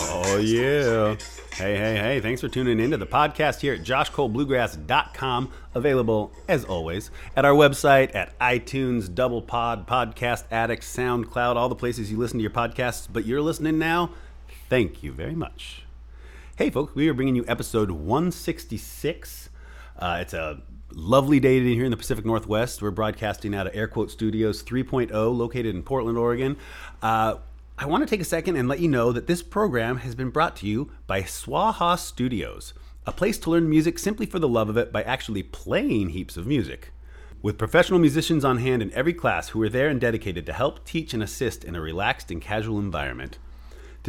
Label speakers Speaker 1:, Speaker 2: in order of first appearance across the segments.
Speaker 1: Oh, yeah. Hey, hey, hey, thanks for tuning into the podcast here at joshcolebluegrass.com. Available, as always, at our website, at iTunes, Double Pod, Podcast Addict, SoundCloud, all the places you listen to your podcasts. But you're listening now. Thank you very much. Hey, folks, we are bringing you episode 166. Uh, it's a lovely day here in the Pacific Northwest. We're broadcasting out of Air Quote Studios 3.0, located in Portland, Oregon. Uh, I want to take a second and let you know that this program has been brought to you by Swaha Studios, a place to learn music simply for the love of it by actually playing heaps of music. With professional musicians on hand in every class who are there and dedicated to help teach and assist in a relaxed and casual environment.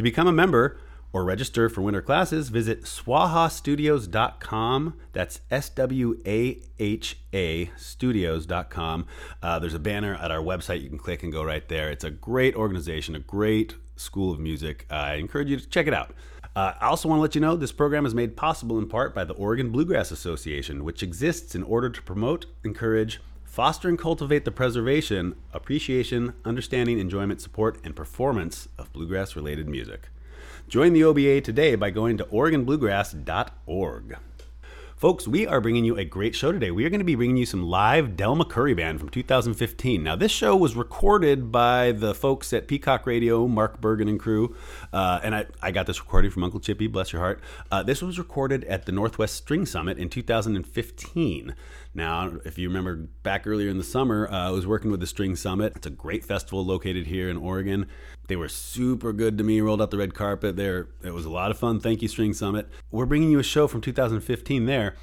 Speaker 1: To become a member or register for winter classes, visit swahastudios.com. That's S W A H A studios.com. Uh, there's a banner at our website. You can click and go right there. It's a great organization, a great school of music. Uh, I encourage you to check it out. Uh, I also want to let you know this program is made possible in part by the Oregon Bluegrass Association, which exists in order to promote, encourage, foster, and cultivate the preservation, appreciation, understanding, enjoyment, support, and performance of bluegrass related music. Join the OBA today by going to OregonBluegrass.org. Folks, we are bringing you a great show today. We are going to be bringing you some live Del McCoury Band from 2015. Now, this show was recorded by the folks at Peacock Radio, Mark Bergen and crew, uh, and I, I got this recording from Uncle Chippy, bless your heart. Uh, this was recorded at the Northwest String Summit in 2015. Now, if you remember back earlier in the summer, uh, I was working with the String Summit. It's a great festival located here in Oregon. They were super good to me, rolled out the red carpet there. It was a lot of fun. Thank you, String Summit. We're bringing you a show from 2015 there.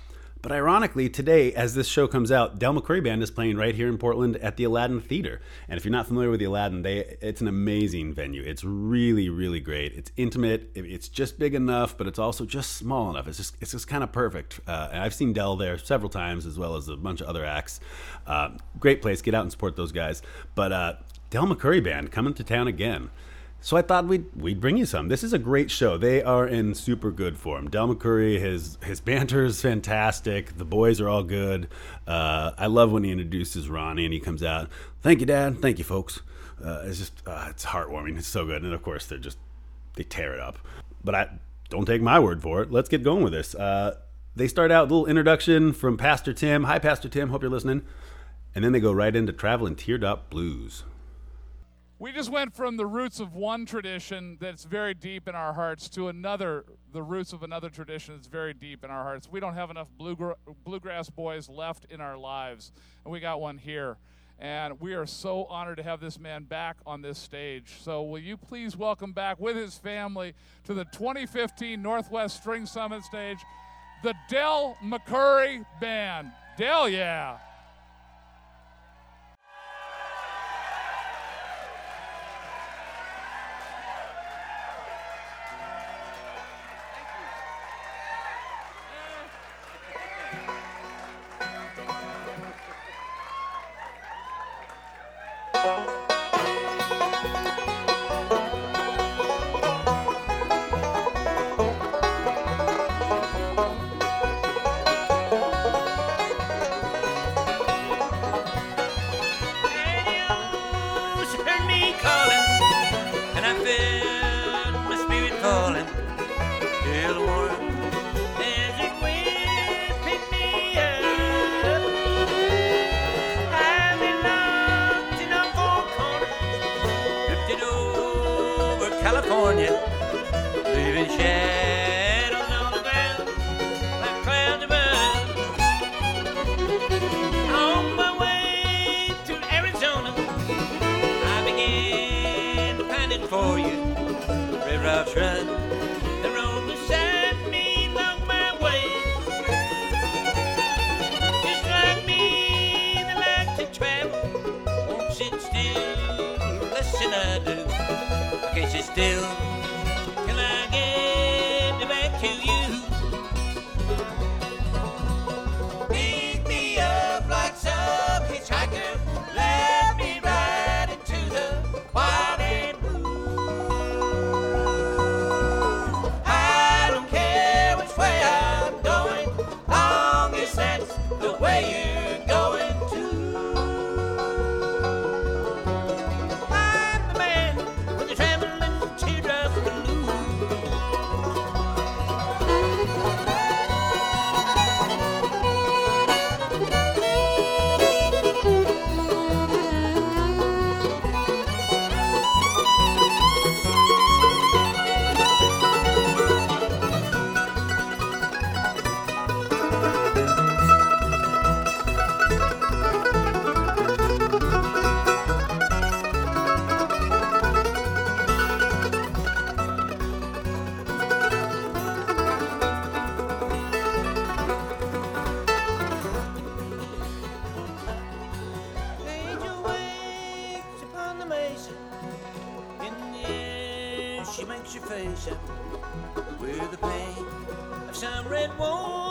Speaker 1: But ironically, today, as this show comes out, Del McCoury Band is playing right here in Portland at the Aladdin Theater. And if you're not familiar with the Aladdin, they it's an amazing venue. It's really, really great. It's intimate. It's just big enough, but it's also just small enough. It's just it's just kind of perfect. Uh, and I've seen Del there several times, as well as a bunch of other acts. Uh, great place. Get out and support those guys. But uh, Del McCoury Band coming to town again. So I thought we'd we'd bring you some. This is a great show. They are in super good form. Del McCoury, his his banter is fantastic. The boys are all good. Uh, I love when he introduces Ronnie and he comes out. Thank you, Dad. Thank you, folks. Uh, it's just uh, it's heartwarming. It's so good. And of course they're just they tear it up. But I don't take my word for it. Let's get going with this. Uh, they start out little introduction from Pastor Tim. Hi, Pastor Tim. Hope you're listening. And then they go right into traveling teardrop blues.
Speaker 2: We just went from the roots of one tradition that's very deep in our hearts to another, the roots of another tradition that's very deep in our hearts. We don't have enough bluegra- bluegrass boys left in our lives, and we got one here. And we are so honored to have this man back on this stage. So, will you please welcome back with his family to the 2015 Northwest String Summit stage, the Del McCoury Band. Del, yeah.
Speaker 3: We're the pain of some red wine.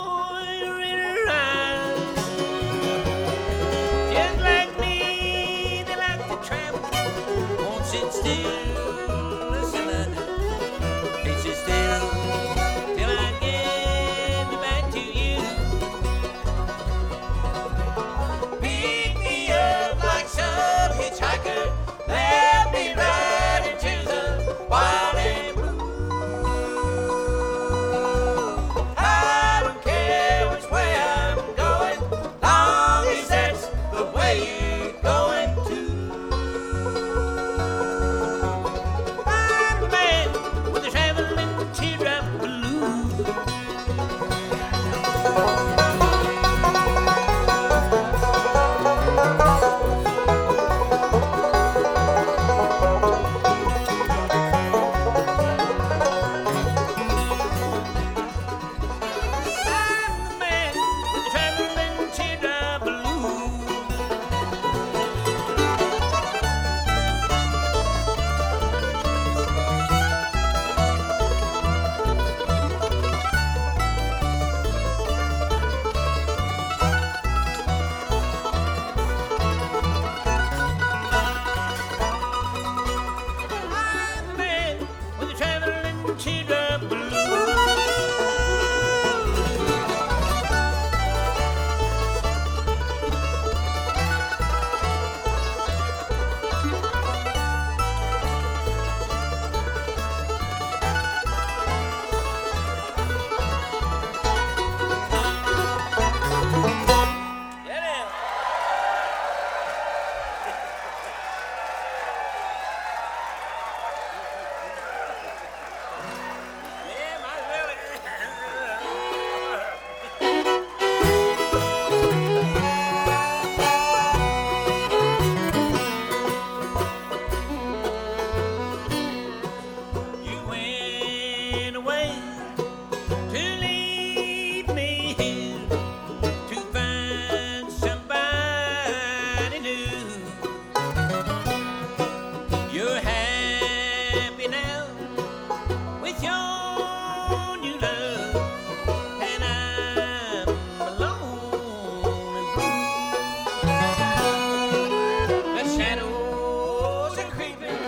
Speaker 3: shadows are creeping.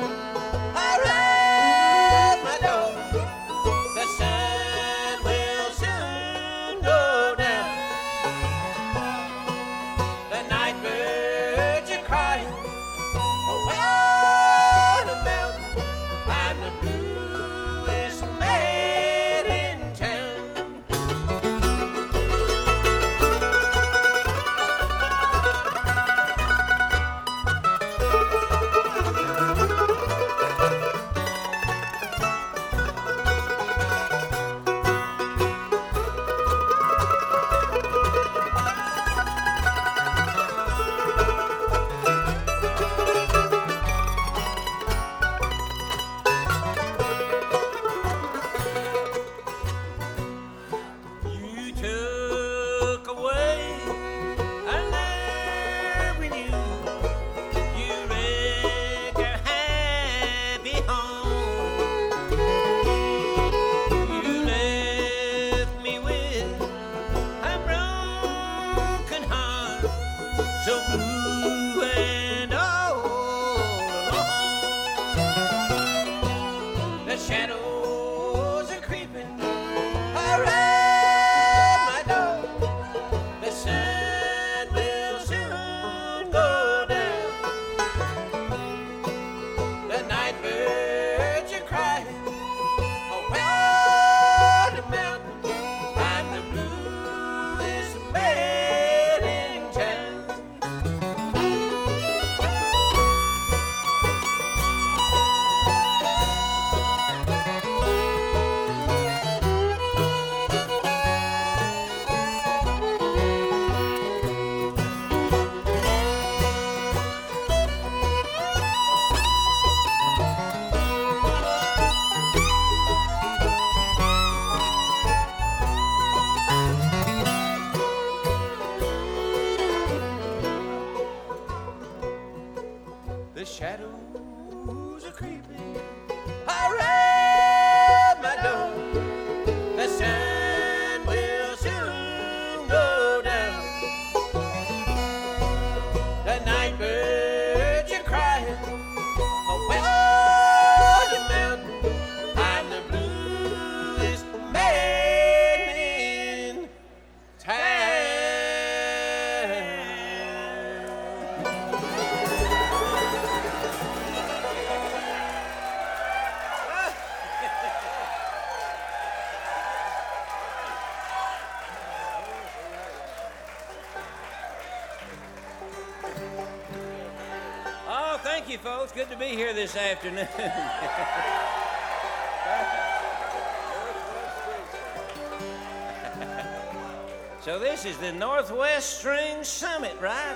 Speaker 3: Thank you, folks. Good to be here this afternoon. so this is the Northwest String Summit, right?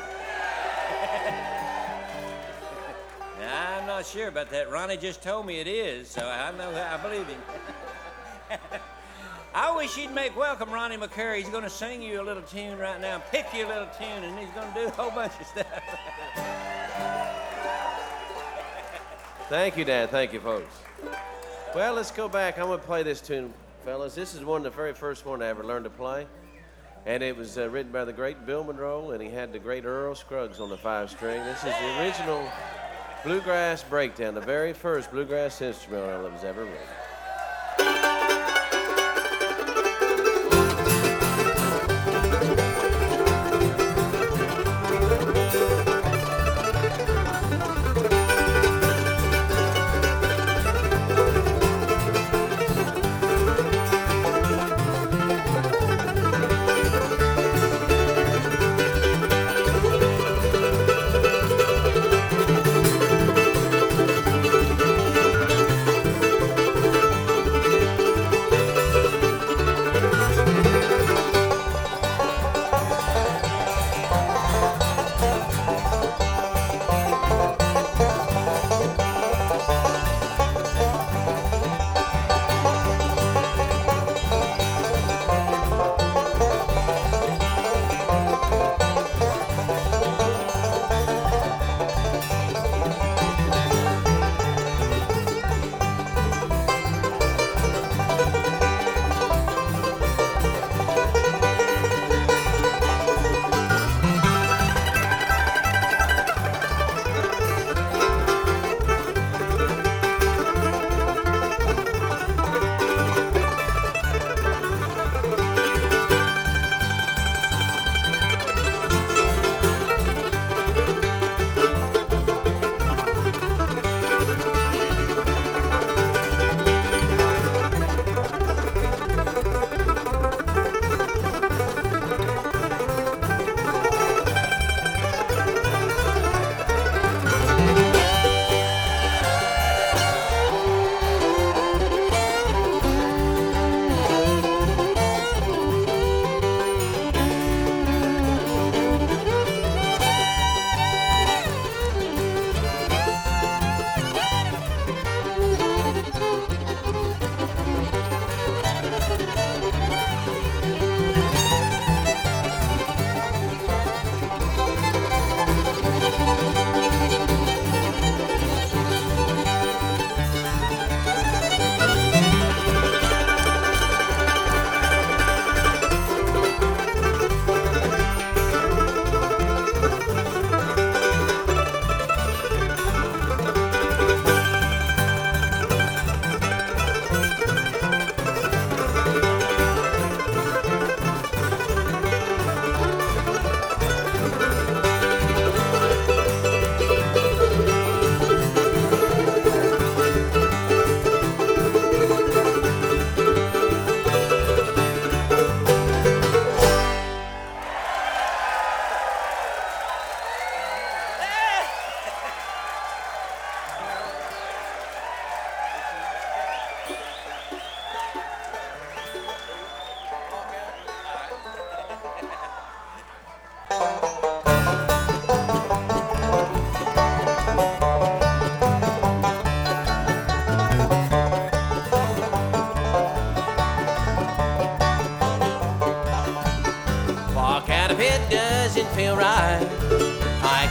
Speaker 3: now, I'm not sure about that. Ronnie just told me it is, so I know I believe him. I wish he'd make welcome Ronnie McCoury. He's going to sing you a little tune right now, pick you a little tune, and he's going to do a whole bunch of stuff.
Speaker 4: Thank you, Dan. Thank you, folks. Well, let's go back. I'm going to play this tune, fellas. This is one of the very first one I ever learned to play. And it was uh, written by the great Bill Monroe, and he had the great Earl Scruggs on the five string. This is the original bluegrass breakdown, the very first bluegrass instrumental that was ever written.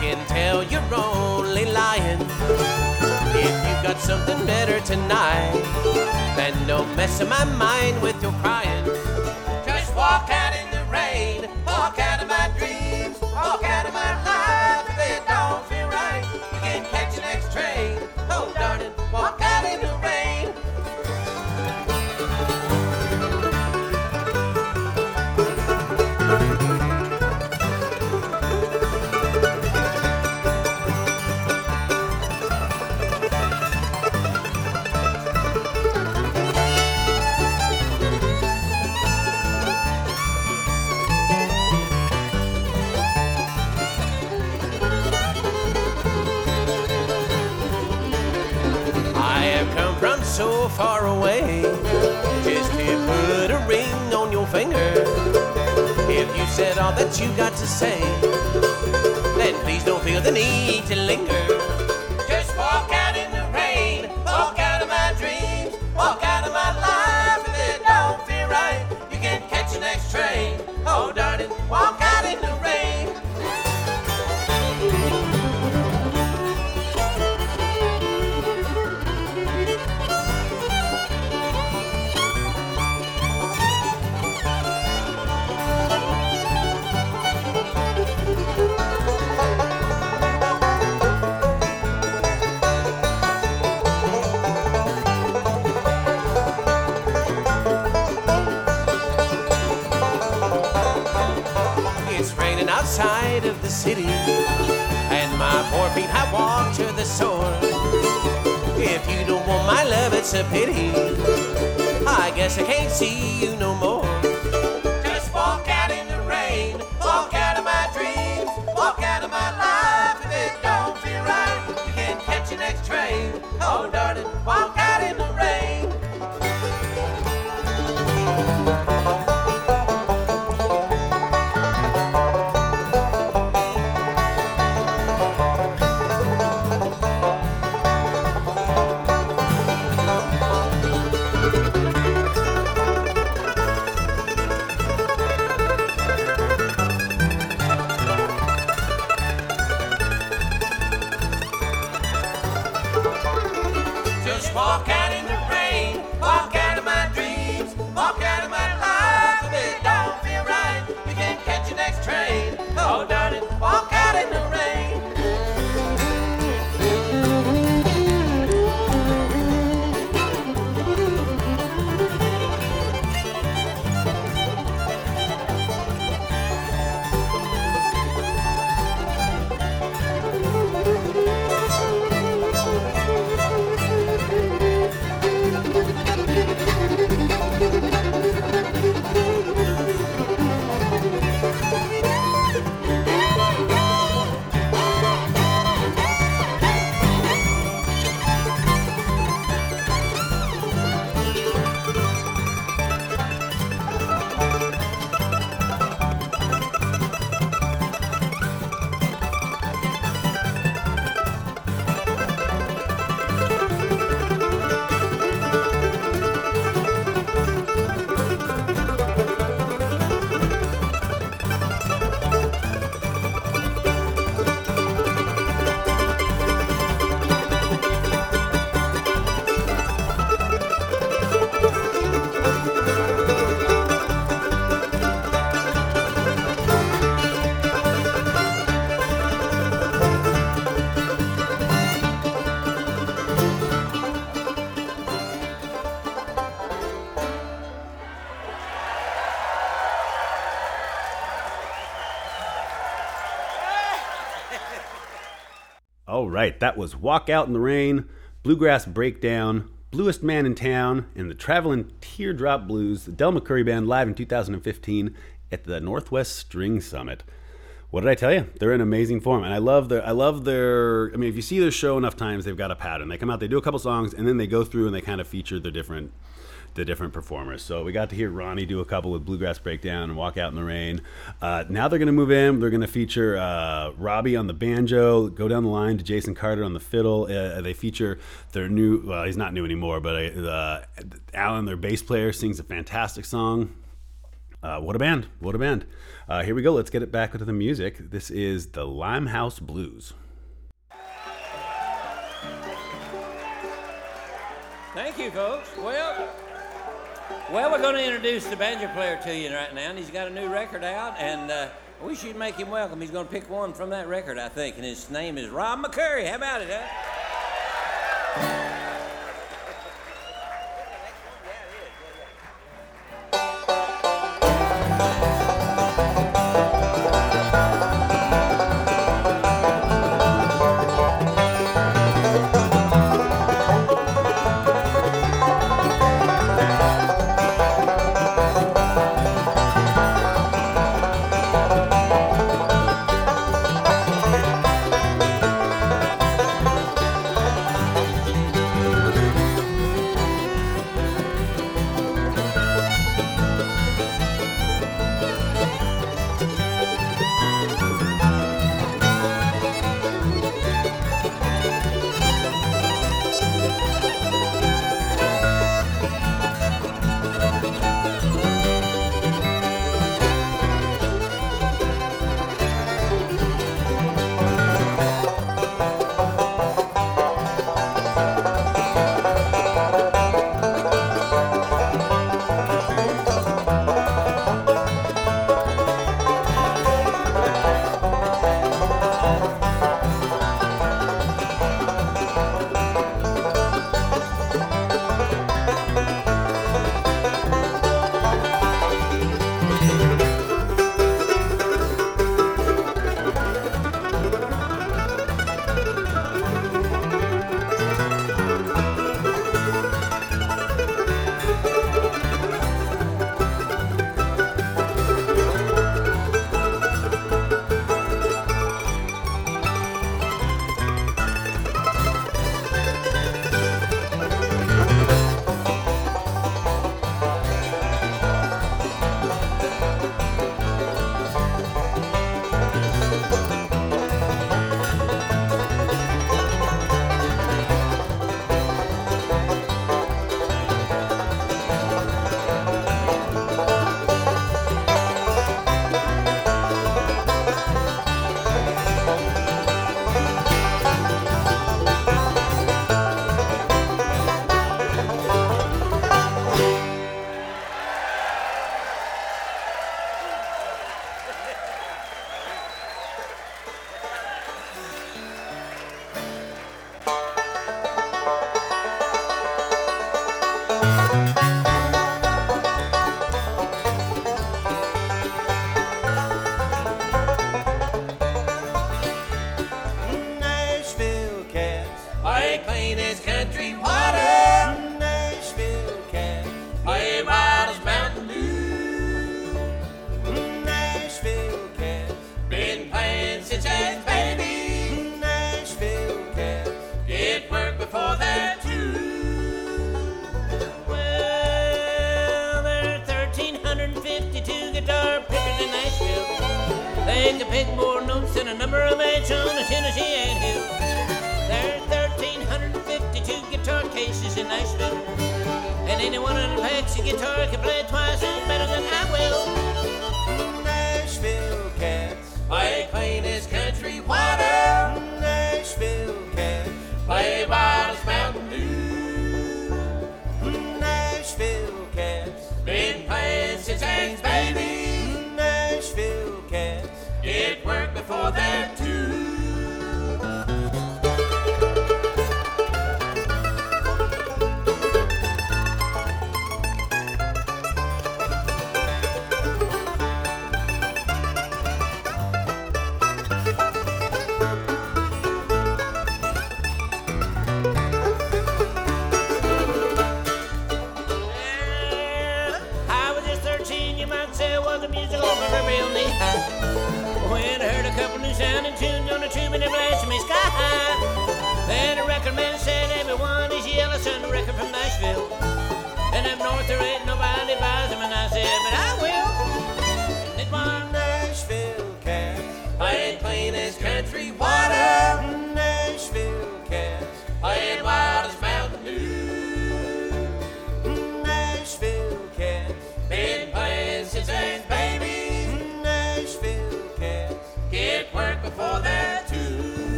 Speaker 5: Can tell you're only lying. If you've got something better tonight, then don't mess in my mind with your crying. Just walk out in the rain, walk out far away. Just to put a ring on your finger. If you said all that you got to say, then please don't feel the need to linger. And my poor feet have walked to the shore. If you don't want my love, it's a pity. I guess I can't see you no more. Just walk out in the rain, walk out of my dreams, walk out of my life. If it don't feel right, you can catch the next train. Oh, darling, right,
Speaker 1: that was Walk Out in the Rain, Bluegrass Breakdown, Bluest Man in Town, and the Traveling Teardrop Blues, the Del McCoury Band live in 2015 at the Northwest String Summit. What did I tell you? They're in amazing form, and I love their. I love their. I mean, if you see their show enough times, they've got a pattern. They come out, they do a couple songs, and then they go through and they kind of feature their different, the different performers. So we got to hear Ronnie do a couple with Bluegrass Breakdown and Walk Out in the Rain. Uh, now they're going to move in. They're going to feature uh, Robbie on the banjo. Go down the line to Jason Carter on the fiddle. Uh, they feature their new. Well, he's not new anymore, but uh, Alan, their bass player, sings a fantastic song. Uh, what a band! What a band! Uh, here we go. Let's get it back into the music. This is the Limehouse Blues.
Speaker 3: Thank you, folks. Well, well, we're going to introduce the banjo player to you right now, and he's got a new record out, and uh, I wish you'd make him welcome. He's going to pick one from that record, I think, and his name is Rob McCoury. How about it, huh?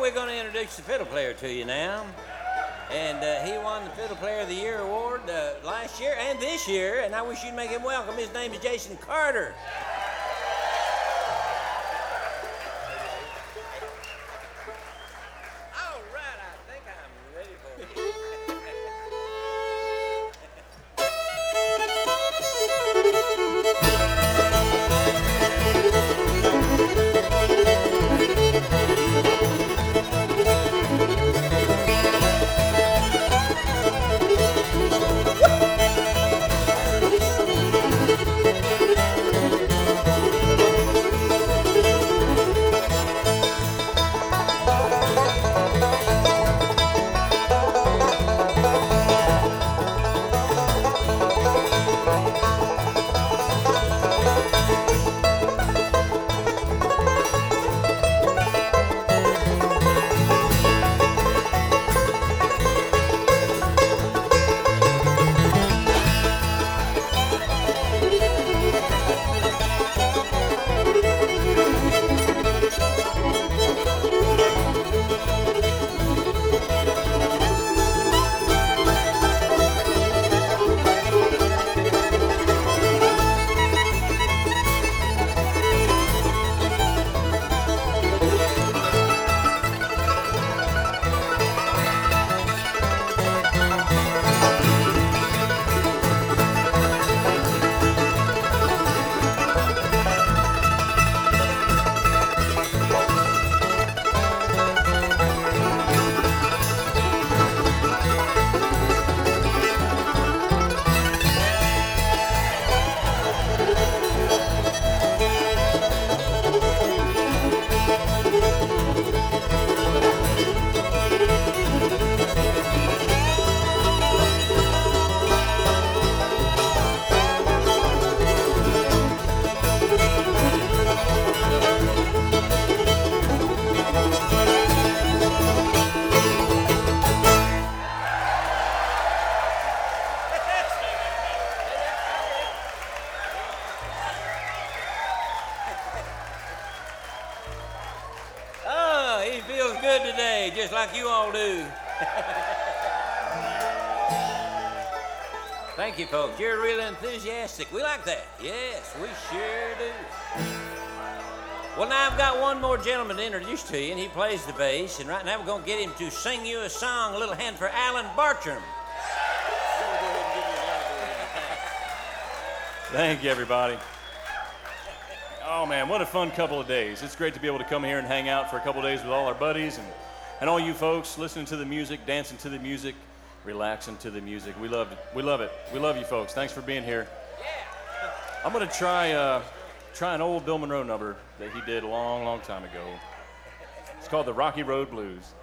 Speaker 3: We're going to introduce the fiddle player to you now. And uh, he won the Fiddle Player of the Year award uh, last year and this year, and I wish you'd make him welcome. His name is Jason Carter. I've got one more gentleman to introduce to you, and he plays the bass. And right now we're going to get him to sing you a song. A little hand for Alan Bartram.
Speaker 6: Thank you, everybody. Oh man, what a fun couple of days. It's great to be able to come here and hang out for a couple of days with all our buddies and, and all you folks listening to the music, dancing to the music, relaxing to the music. We love it. We love it. We love you folks. Thanks for being here. I'm gonna try uh, try an old Bill Monroe number that he did a long, long time ago. It's called the Rocky Road Blues.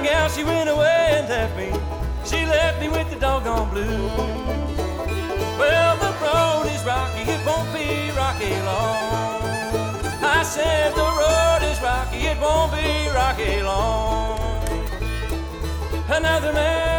Speaker 6: My gal, she went away and left me. She left me with the doggone blues. Well, the road is rocky, it won't be rocky long. I said the road is rocky, it won't be rocky long. Another man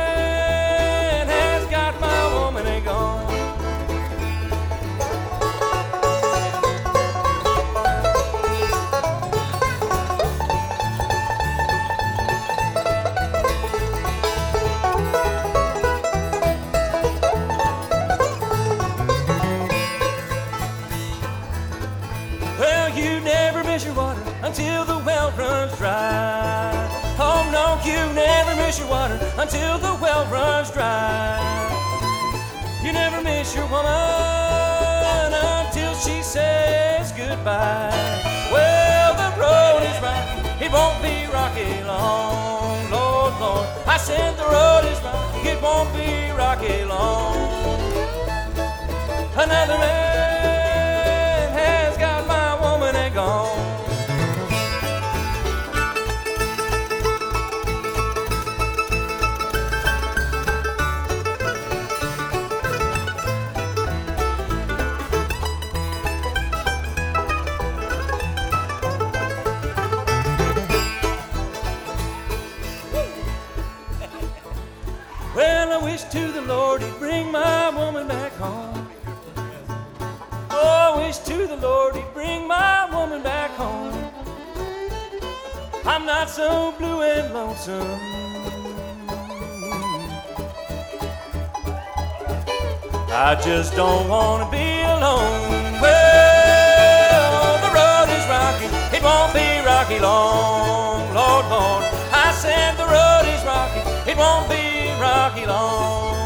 Speaker 6: until the well runs dry. You never miss your woman until she says goodbye. Well, the road is rocky, it won't be rocky long. Lord, Lord, I said the road is rocky, it won't be rocky long. Another so blue and lonesome. I just don't want to be alone. Well, the road is rocky, it won't be rocky long. Lord, Lord, I said the road is rocky, it won't be rocky long.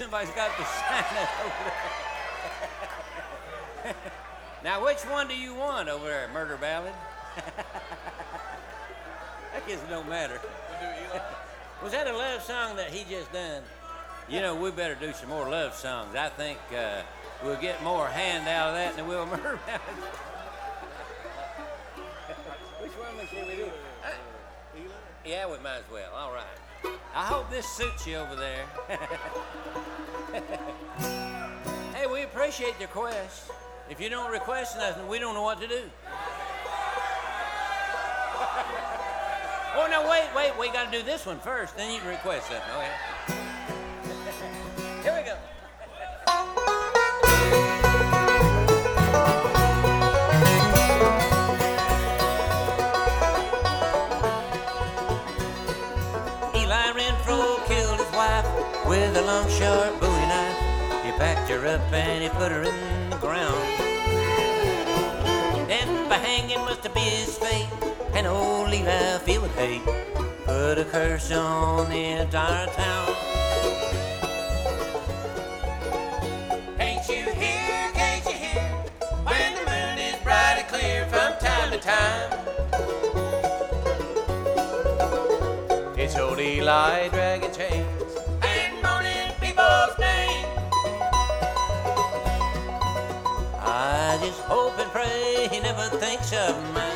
Speaker 3: Somebody's got to sign over there. now, which one do you want over there, murder ballad? that it don't matter. Was that a love song that he just done? You know, we better do some more love songs. I think uh, we'll get more hand out of that than we'll murder ballad. Which one should we do? Uh, Yeah, we might as well. All right. I hope this suits you over there. hey, we appreciate the request. If you don't request nothing, we don't know what to do. oh, no, wait, wait. We got to do this one first, then you can request something. Okay. Long, sharp bowie knife. He packed her up and he put her in the ground. Death by hanging must have been his fate, and old Eli feel with hate. Put a curse on the entire town. Can't you hear, can't you hear, when the moon is bright and clear from time to time?
Speaker 4: It's old Eli
Speaker 3: never thinks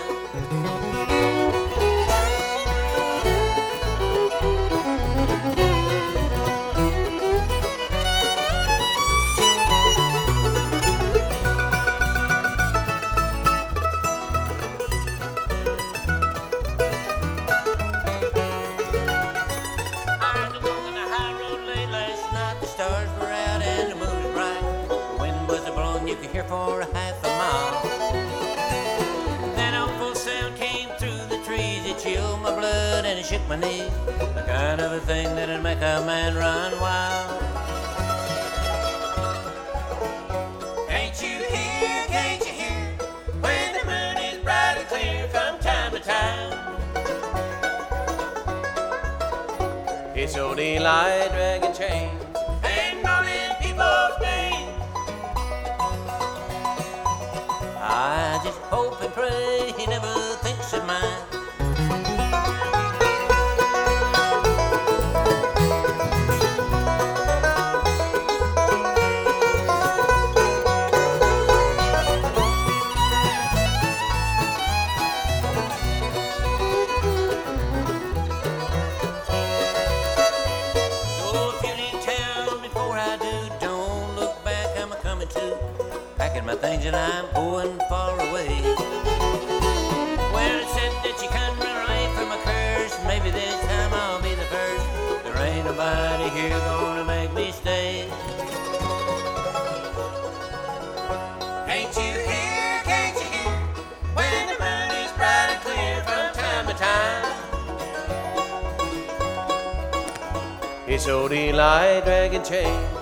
Speaker 3: shook my knees. The kind of a thing that'd make a man run wild. Can't you hear, can't you hear? When the moon is bright and clear from time to time.
Speaker 4: It's old Eli dragging chains.
Speaker 3: and moaning people's name. I just hope and pray he never thinks of mine.
Speaker 4: It's old Eli dragging chains.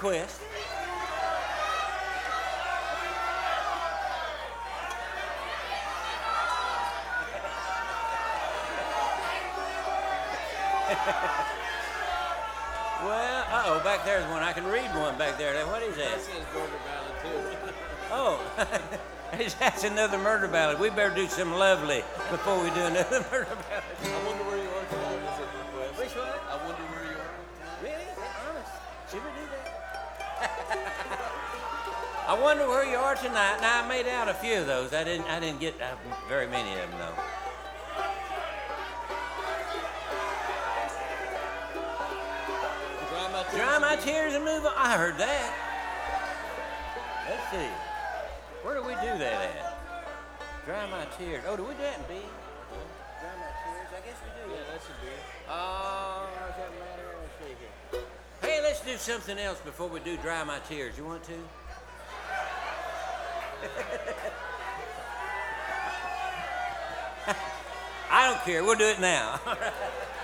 Speaker 3: Request? well, uh oh, back there's one. I can read one back there. What is that? That says murder ballad too. oh, that's another murder ballad. We better do some lovely before we do another murder ballad.
Speaker 7: I wonder where you are tonight. Is it request?
Speaker 3: Which one?
Speaker 7: I wonder where you are.
Speaker 3: Really? Honest? Should we do that? I wonder where you are tonight. Now I made out a few of those. I didn't. I didn't get uh, very many of them though.
Speaker 7: Dry my tears.
Speaker 3: Dry my tears and move on. I heard that. Let's see. Where do we do that at? Dry my tears. Oh, do we do that in B? Dry my tears. I guess we do.
Speaker 7: Yeah, that should be it.
Speaker 3: Oh, does that matter? Let's see here. Hey, let's do something else before we do dry my tears. You want to? I don't care. We'll do it now.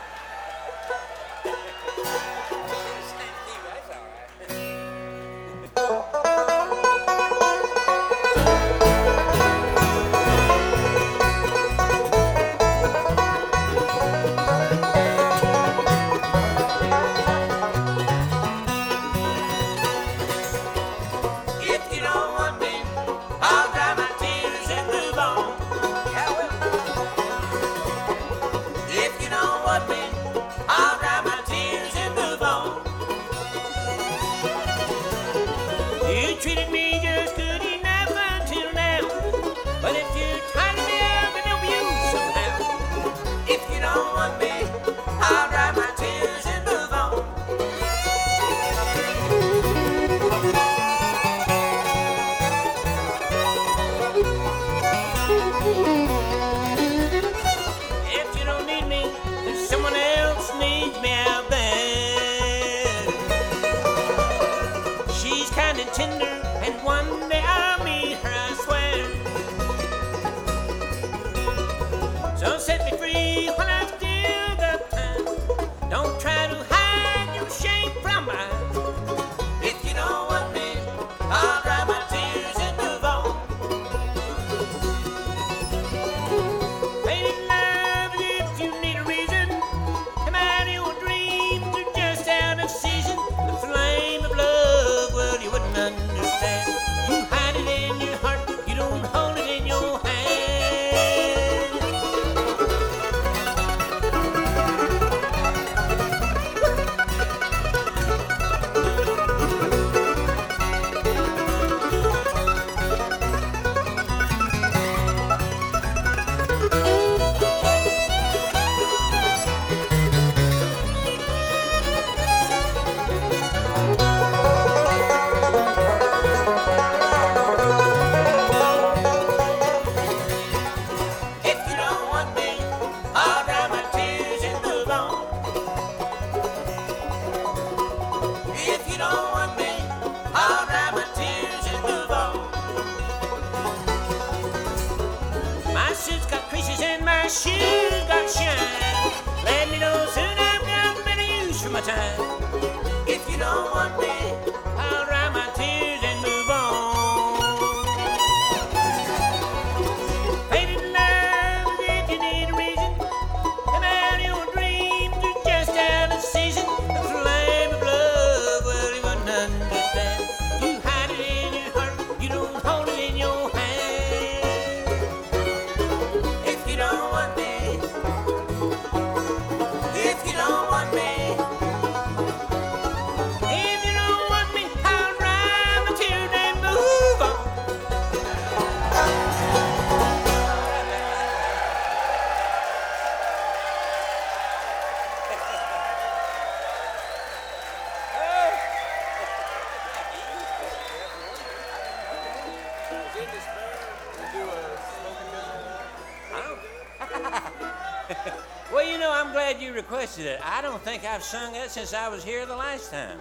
Speaker 3: I'm glad you requested it. I don't think I've sung that since I was here the last time.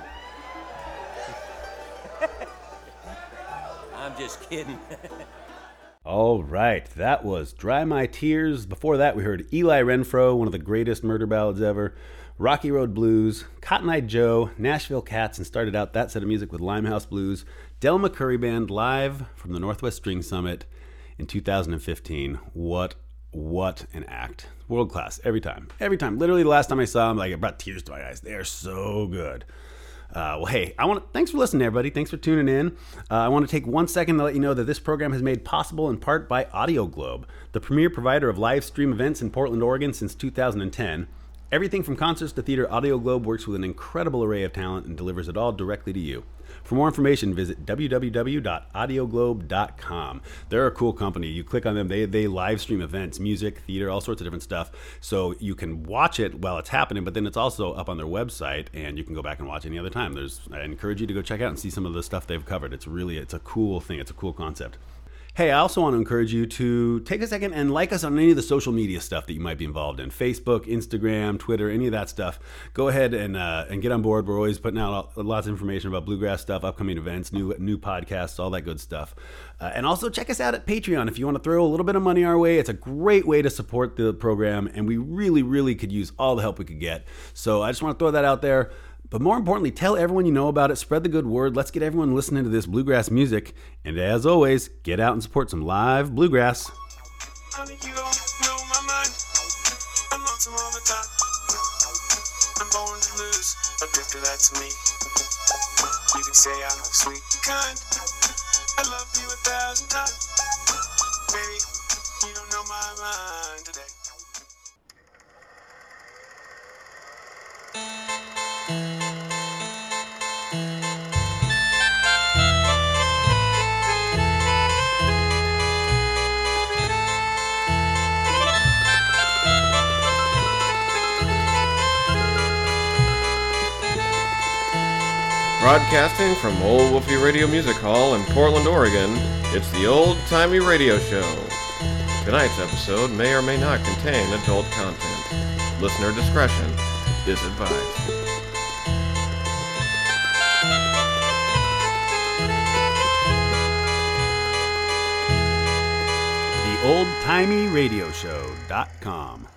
Speaker 3: I'm just kidding.
Speaker 1: All right, that was Dry My Tears. Before that, we heard Eli Renfro, one of the greatest murder ballads ever, Rocky Road Blues, Cotton Eye Joe, Nashville Cats, and started out that set of music with Limehouse Blues, Del McCoury Band live from the Northwest String Summit in 2015. What what an act. World class every time. Every time. Literally the last time I saw them, like it brought tears to my eyes. They are so good. Uh, well, hey, I want to thanks for listening, everybody. Thanks for tuning in. Uh, I want to take one second to let you know that this program has made possible in part by Audio Globe, the premier provider of live stream events in Portland, Oregon since 2010. Everything from concerts to theater, Audio Globe works with an incredible array of talent and delivers it all directly to you. For more information, visit www.audioglobe.com. They're a cool company. You click on them, they, they live stream events, music, theater, all sorts of different stuff. So you can watch it while it's happening, but then it's also up on their website and you can go back and watch any other time. There's I encourage you to go check out and see some of the stuff they've covered. It's really it's a cool thing. It's a cool concept. Hey, I also want to encourage you to take a second and like us on any of the social media stuff that you might be involved in Facebook, Instagram, Twitter, any of that stuff. Go ahead and, uh, and get on board. We're always putting out lots of information about bluegrass stuff, upcoming events, new, new podcasts, all that good stuff. Uh, and also check us out at Patreon if you want to throw a little bit of money our way. It's a great way to support the program, and we really, really could use all the help we could get. So I just want to throw that out there. But more importantly, tell everyone you know about it, spread the good word. Let's get everyone listening to this bluegrass music. And as always, get out and support some live bluegrass.
Speaker 8: Say I'm kind. I love you a thousand times.
Speaker 9: Broadcasting from Old Wolfie Radio Music Hall in Portland, Oregon, it's the Old Timey Radio Show. Tonight's episode may or may not contain adult content. Listener discretion is advised.
Speaker 1: The oldtimey radio show.com.